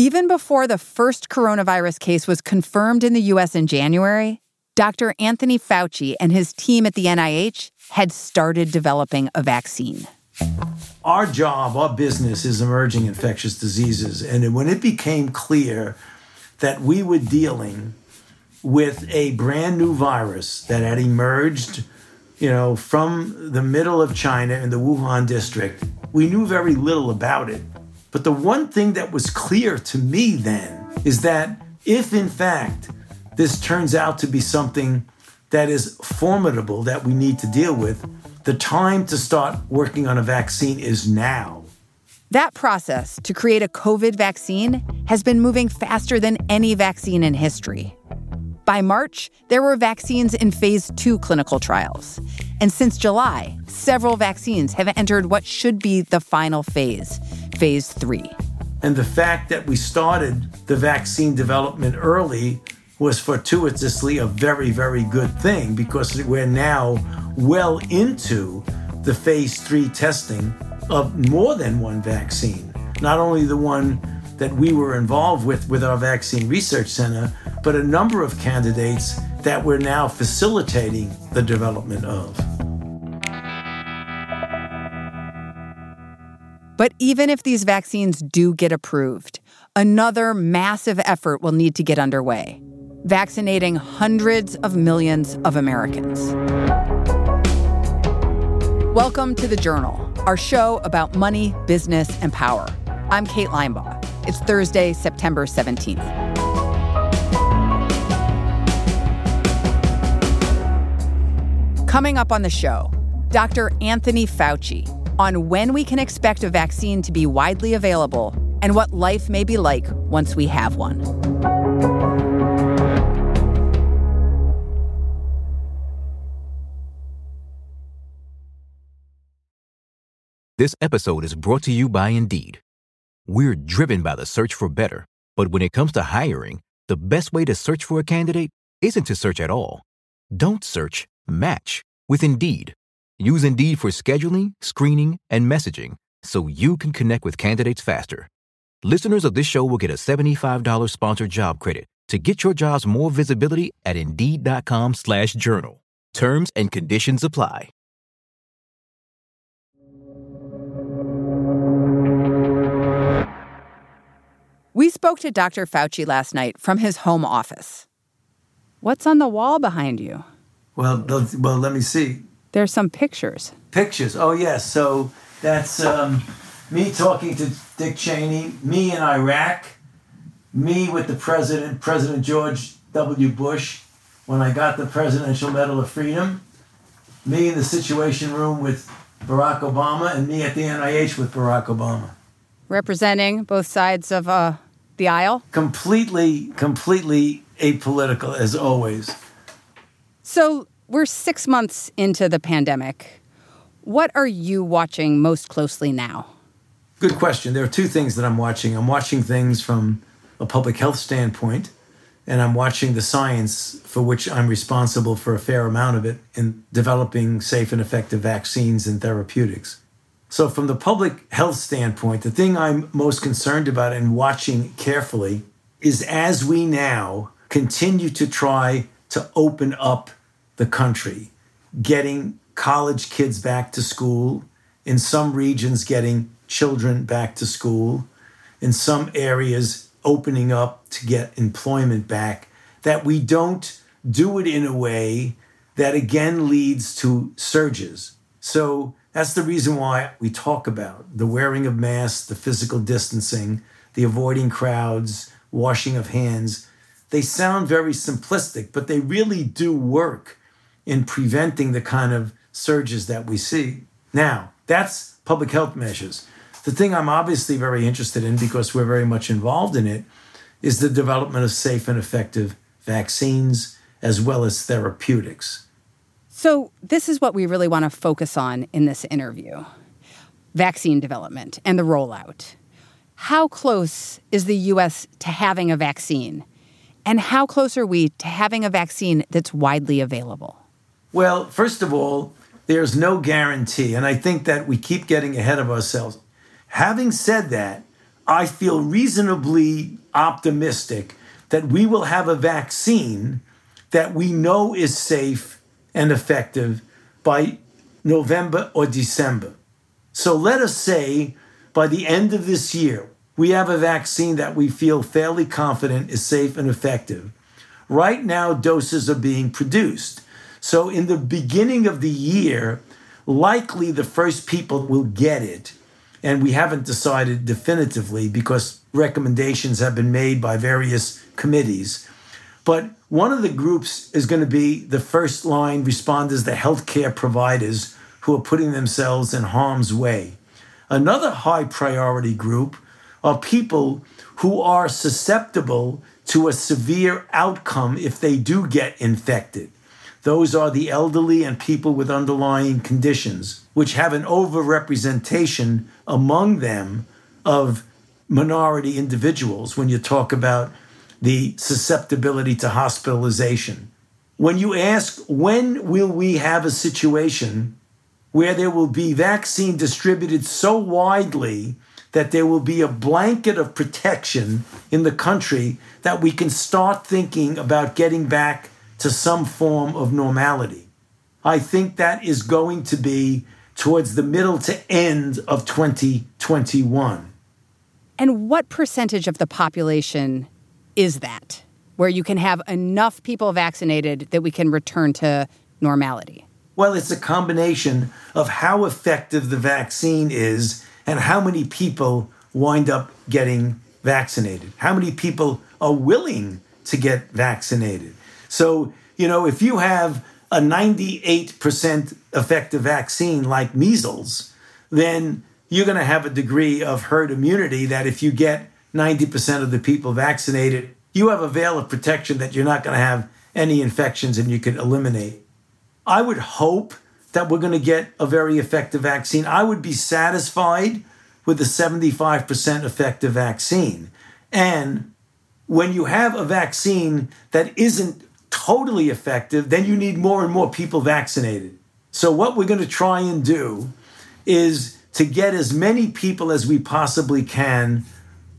Even before the first coronavirus case was confirmed in the US in January, Dr. Anthony Fauci and his team at the NIH had started developing a vaccine. Our job, our business is emerging infectious diseases. And when it became clear that we were dealing with a brand new virus that had emerged, you know, from the middle of China in the Wuhan district, we knew very little about it. But the one thing that was clear to me then is that if in fact this turns out to be something that is formidable that we need to deal with, the time to start working on a vaccine is now. That process to create a COVID vaccine has been moving faster than any vaccine in history. By March, there were vaccines in phase two clinical trials. And since July, several vaccines have entered what should be the final phase, phase three. And the fact that we started the vaccine development early was fortuitously a very, very good thing because we're now well into the phase three testing of more than one vaccine. Not only the one that we were involved with with our vaccine research center, but a number of candidates that we're now facilitating the development of. But even if these vaccines do get approved, another massive effort will need to get underway vaccinating hundreds of millions of Americans. Welcome to The Journal, our show about money, business, and power. I'm Kate Linebaugh. It's Thursday, September 17th. Coming up on the show, Dr. Anthony Fauci on when we can expect a vaccine to be widely available and what life may be like once we have one. This episode is brought to you by Indeed. We're driven by the search for better, but when it comes to hiring, the best way to search for a candidate isn't to search at all. Don't search match with Indeed. Use Indeed for scheduling, screening, and messaging so you can connect with candidates faster. Listeners of this show will get a $75 sponsored job credit to get your jobs more visibility at Indeed.com slash journal. Terms and conditions apply. We spoke to Dr. Fauci last night from his home office. What's on the wall behind you? Well, well, let me see. There's some pictures. Pictures. Oh yes. So that's um, me talking to Dick Cheney, me in Iraq, me with the president, President George W. Bush, when I got the Presidential Medal of Freedom, me in the Situation Room with Barack Obama, and me at the NIH with Barack Obama. Representing both sides of uh, the aisle? Completely, completely apolitical, as always. So we're six months into the pandemic. What are you watching most closely now? Good question. There are two things that I'm watching. I'm watching things from a public health standpoint, and I'm watching the science for which I'm responsible for a fair amount of it in developing safe and effective vaccines and therapeutics. So, from the public health standpoint, the thing I'm most concerned about and watching carefully is as we now continue to try to open up the country, getting college kids back to school, in some regions, getting children back to school, in some areas, opening up to get employment back, that we don't do it in a way that again leads to surges. So that's the reason why we talk about the wearing of masks, the physical distancing, the avoiding crowds, washing of hands. They sound very simplistic, but they really do work in preventing the kind of surges that we see. Now, that's public health measures. The thing I'm obviously very interested in, because we're very much involved in it, is the development of safe and effective vaccines as well as therapeutics. So, this is what we really want to focus on in this interview vaccine development and the rollout. How close is the US to having a vaccine? And how close are we to having a vaccine that's widely available? Well, first of all, there's no guarantee. And I think that we keep getting ahead of ourselves. Having said that, I feel reasonably optimistic that we will have a vaccine that we know is safe and effective by November or December. So let us say by the end of this year, we have a vaccine that we feel fairly confident is safe and effective. Right now, doses are being produced. So, in the beginning of the year, likely the first people will get it. And we haven't decided definitively because recommendations have been made by various committees. But one of the groups is going to be the first line responders, the healthcare providers who are putting themselves in harm's way. Another high priority group are people who are susceptible to a severe outcome if they do get infected. Those are the elderly and people with underlying conditions, which have an overrepresentation among them of minority individuals when you talk about the susceptibility to hospitalization. When you ask, when will we have a situation where there will be vaccine distributed so widely that there will be a blanket of protection in the country that we can start thinking about getting back to some form of normality. I think that is going to be towards the middle to end of 2021. And what percentage of the population is that, where you can have enough people vaccinated that we can return to normality? Well, it's a combination of how effective the vaccine is and how many people wind up getting vaccinated. How many people are willing to get vaccinated? So, you know, if you have a 98% effective vaccine like measles, then you're going to have a degree of herd immunity that if you get 90% of the people vaccinated, you have a veil of protection that you're not going to have any infections and you can eliminate. I would hope that we're going to get a very effective vaccine. I would be satisfied with a 75% effective vaccine. And when you have a vaccine that isn't totally effective, then you need more and more people vaccinated. So, what we're going to try and do is to get as many people as we possibly can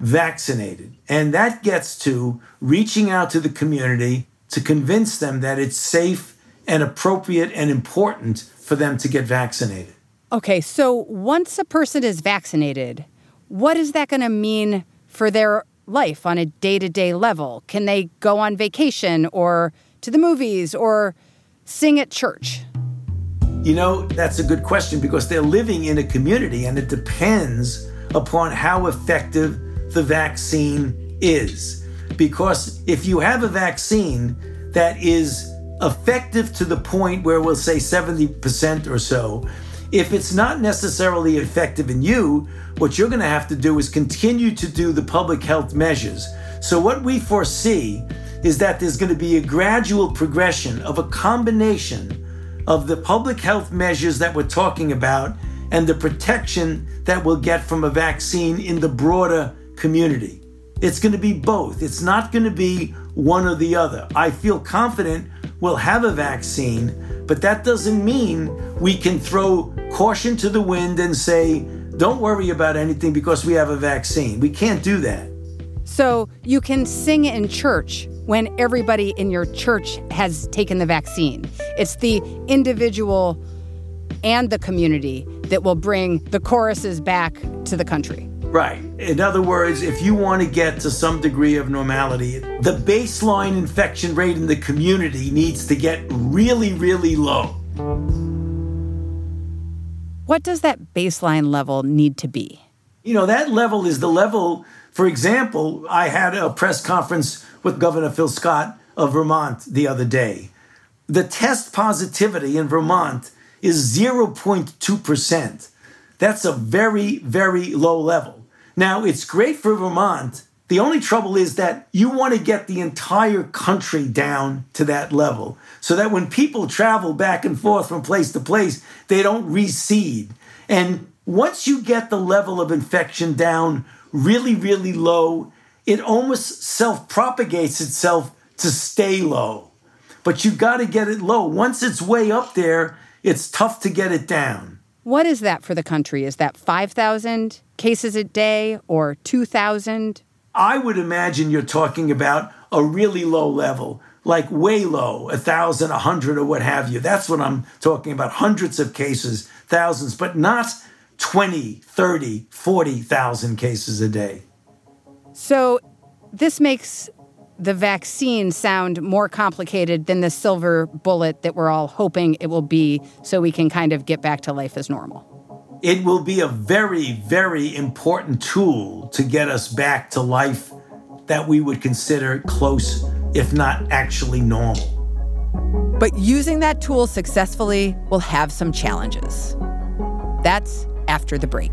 vaccinated. And that gets to reaching out to the community to convince them that it's safe and appropriate and important for them to get vaccinated. Okay, so once a person is vaccinated, what is that going to mean for their life on a day to day level? Can they go on vacation or to the movies or sing at church? You know, that's a good question because they're living in a community and it depends upon how effective the vaccine is. Because if you have a vaccine that is effective to the point where we'll say 70% or so, if it's not necessarily effective in you, what you're going to have to do is continue to do the public health measures. So, what we foresee is that there's going to be a gradual progression of a combination of the public health measures that we're talking about and the protection that we'll get from a vaccine in the broader community. It's going to be both. It's not going to be one or the other. I feel confident we'll have a vaccine, but that doesn't mean we can throw caution to the wind and say, don't worry about anything because we have a vaccine. We can't do that. So you can sing in church when everybody in your church has taken the vaccine. It's the individual and the community that will bring the choruses back to the country. Right. In other words, if you want to get to some degree of normality, the baseline infection rate in the community needs to get really, really low. What does that baseline level need to be? You know, that level is the level, for example, I had a press conference with Governor Phil Scott of Vermont the other day. The test positivity in Vermont is 0.2%. That's a very, very low level. Now, it's great for Vermont. The only trouble is that you want to get the entire country down to that level so that when people travel back and forth from place to place, they don't reseed. And once you get the level of infection down really, really low, it almost self propagates itself to stay low. But you've got to get it low. Once it's way up there, it's tough to get it down. What is that for the country? Is that 5,000 cases a day or 2,000? I would imagine you're talking about a really low level, like way low, a thousand, a hundred, or what have you. That's what I'm talking about. Hundreds of cases, thousands, but not 20, 30, 40,000 cases a day. So this makes the vaccine sound more complicated than the silver bullet that we're all hoping it will be so we can kind of get back to life as normal. It will be a very, very important tool to get us back to life that we would consider close, if not actually normal. But using that tool successfully will have some challenges. That's after the break.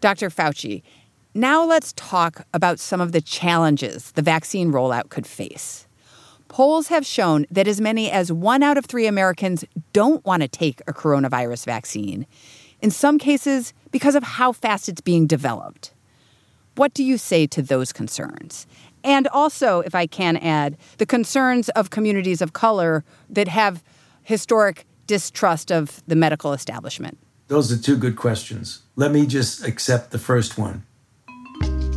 Dr. Fauci, now let's talk about some of the challenges the vaccine rollout could face. Polls have shown that as many as one out of three Americans don't want to take a coronavirus vaccine, in some cases, because of how fast it's being developed. What do you say to those concerns? And also, if I can add, the concerns of communities of color that have historic distrust of the medical establishment. Those are two good questions. Let me just accept the first one.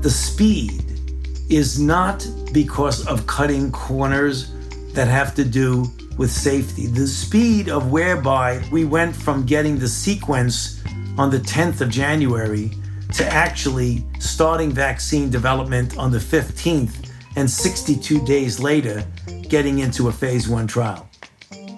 The speed is not because of cutting corners that have to do with safety. The speed of whereby we went from getting the sequence on the 10th of January to actually starting vaccine development on the 15th and 62 days later getting into a phase one trial.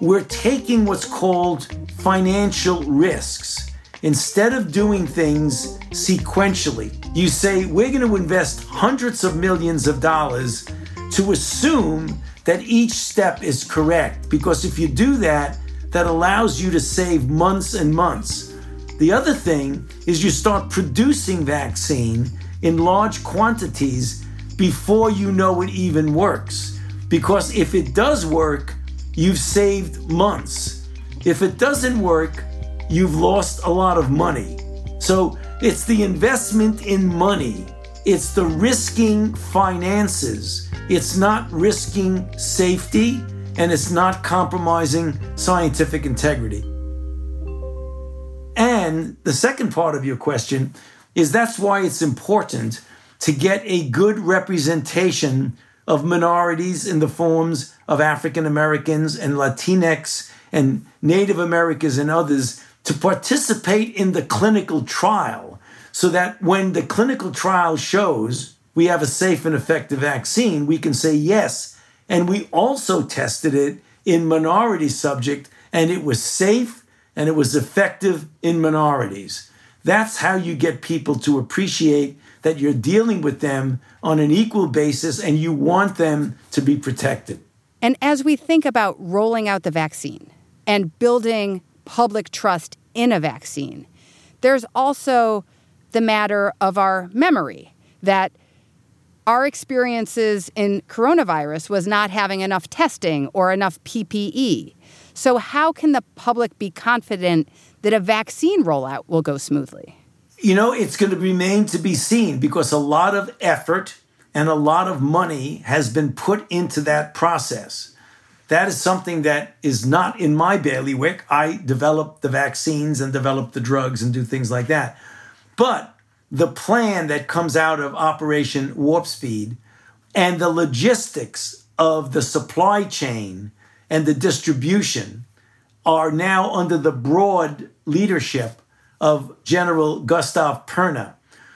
We're taking what's called financial risks Instead of doing things sequentially, you say, we're going to invest hundreds of millions of dollars to assume that each step is correct. Because if you do that, that allows you to save months and months. The other thing is you start producing vaccine in large quantities before you know it even works. Because if it does work, you've saved months. If it doesn't work, you've lost a lot of money. So it's the investment in money, it's the risking finances, it's not risking safety, and it's not compromising scientific integrity. And the second part of your question is that's why it's important to get a good representation of minorities in the forms of African Americans and Latinx and Native Americans and others to participate in the clinical trial so that when the clinical trial shows we have a safe and effective vaccine, we can say yes. And we also tested it in minority subject and it was safe and it was effective in minorities. That's how you get people to appreciate that you're dealing with them on an equal basis and you want them to be protected. And as we think about rolling out the vaccine and building public trust in a vaccine. There's also the matter of our memory that our experiences in coronavirus was not having enough testing or enough PPE. So, how can the public be confident that a vaccine rollout will go smoothly? You know, it's going to remain to be seen because a lot of effort and a lot of money has been put into that process. That is something that is not in my bailiwick. I develop the vaccines and develop the drugs and do things like that. But the plan that comes out of Operation Warp Speed and the logistics of the supply chain and the distribution are now under the broad leadership of General Gustav Perna.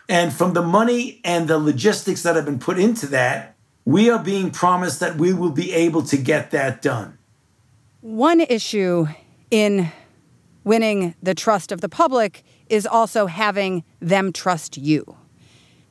And from the money and the logistics that have been put into that, we are being promised that we will be able to get that done. One issue in winning the trust of the public is also having them trust you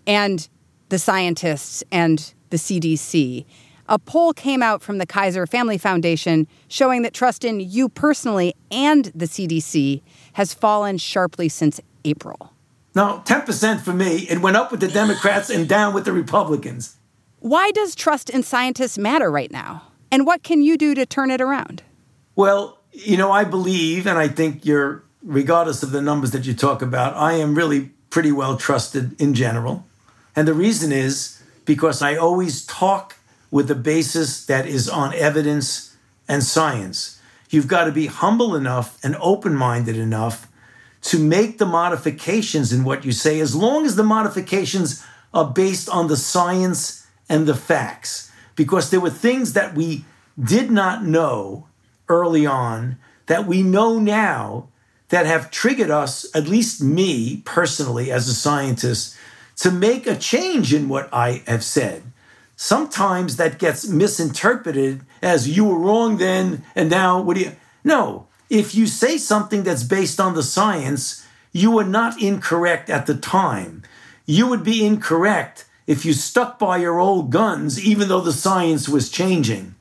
and the scientists and the CDC. A poll came out from the Kaiser Family Foundation showing that trust in you personally and the CDC has fallen sharply since April. Now, 10% for me. It went up with the Democrats and down with the Republicans. Why does trust in scientists matter right now? And what can you do to turn it around? Well, you know, I believe, and I think you're, regardless of the numbers that you talk about, I am really pretty well trusted in general. And the reason is because I always talk with a basis that is on evidence and science. You've got to be humble enough and open minded enough to make the modifications in what you say, as long as the modifications are based on the science and the facts. Because there were things that we did not know early on that we know now that have triggered us, at least me personally as a scientist, to make a change in what I have said. Sometimes that gets misinterpreted as you were wrong then, and now what do you? No, if you say something that's based on the science, you were not incorrect at the time. You would be incorrect if you stuck by your old guns, even though the science was changing.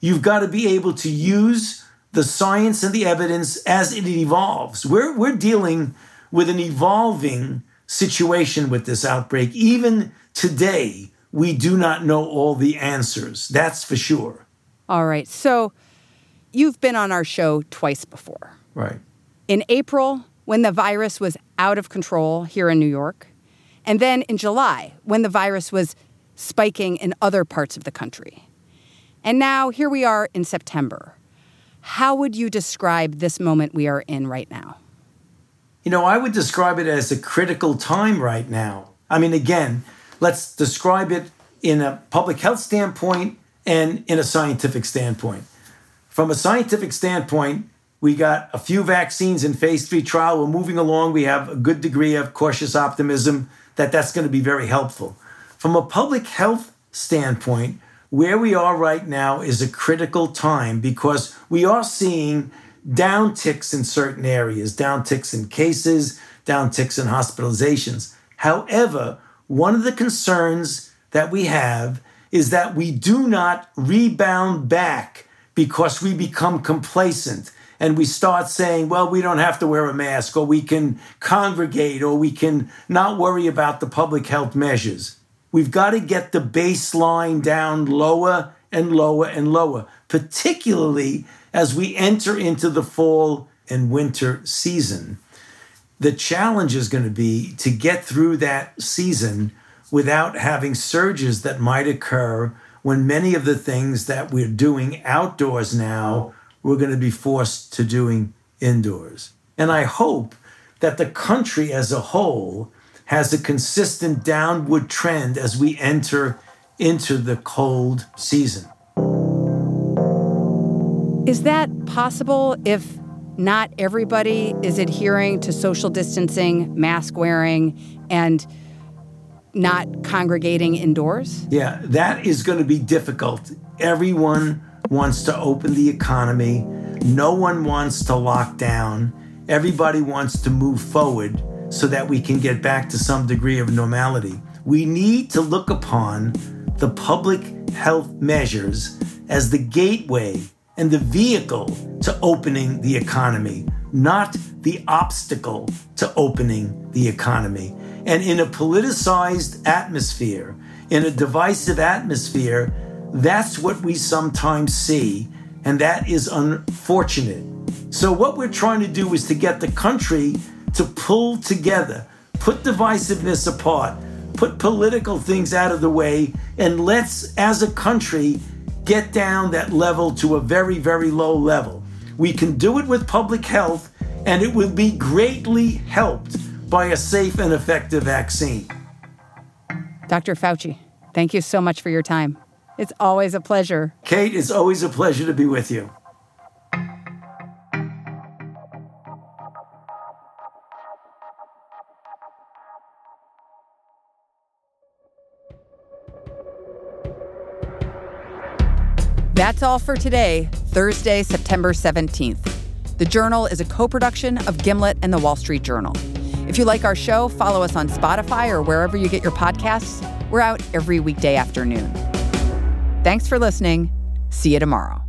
You've got to be able to use the science and the evidence as it evolves. We're, we're dealing with an evolving situation with this outbreak. Even today, we do not know all the answers. That's for sure. All right. So, you've been on our show twice before. Right. In April, when the virus was out of control here in New York, and then in July, when the virus was spiking in other parts of the country. And now here we are in September. How would you describe this moment we are in right now? You know, I would describe it as a critical time right now. I mean, again, let's describe it in a public health standpoint and in a scientific standpoint. From a scientific standpoint, we got a few vaccines in phase three trial. We're moving along. We have a good degree of cautious optimism that that's going to be very helpful. From a public health standpoint, where we are right now is a critical time because we are seeing downticks in certain areas, downticks in cases, downticks in hospitalizations. However, one of the concerns that we have is that we do not rebound back because we become complacent and we start saying, well, we don't have to wear a mask, or we can congregate, or we can not worry about the public health measures. We've got to get the baseline down lower and lower and lower, particularly as we enter into the fall and winter season. The challenge is going to be to get through that season without having surges that might occur when many of the things that we're doing outdoors now, we're going to be forced to doing indoors. And I hope that the country as a whole has a consistent downward trend as we enter into the cold season. Is that possible if not everybody is adhering to social distancing, mask wearing, and not congregating indoors? Yeah, that is going to be difficult. Everyone wants to open the economy. No one wants to lock down. Everybody wants to move forward so that we can get back to some degree of normality. We need to look upon the public health measures as the gateway and the vehicle to opening the economy, not the obstacle to opening the economy. And in a politicized atmosphere, in a divisive atmosphere, that's what we sometimes see, and that is unfortunate. So, what we're trying to do is to get the country to pull together, put divisiveness apart, put political things out of the way, and let's, as a country, get down that level to a very, very low level. We can do it with public health, and it will be greatly helped by a safe and effective vaccine. Dr. Fauci, thank you so much for your time. It's always a pleasure. Kate, it's always a pleasure to be with you. That's all for today, Thursday, September 17th. The Journal is a co production of Gimlet and the Wall Street Journal. If you like our show, follow us on Spotify or wherever you get your podcasts. We're out every weekday afternoon. Thanks for listening. See you tomorrow.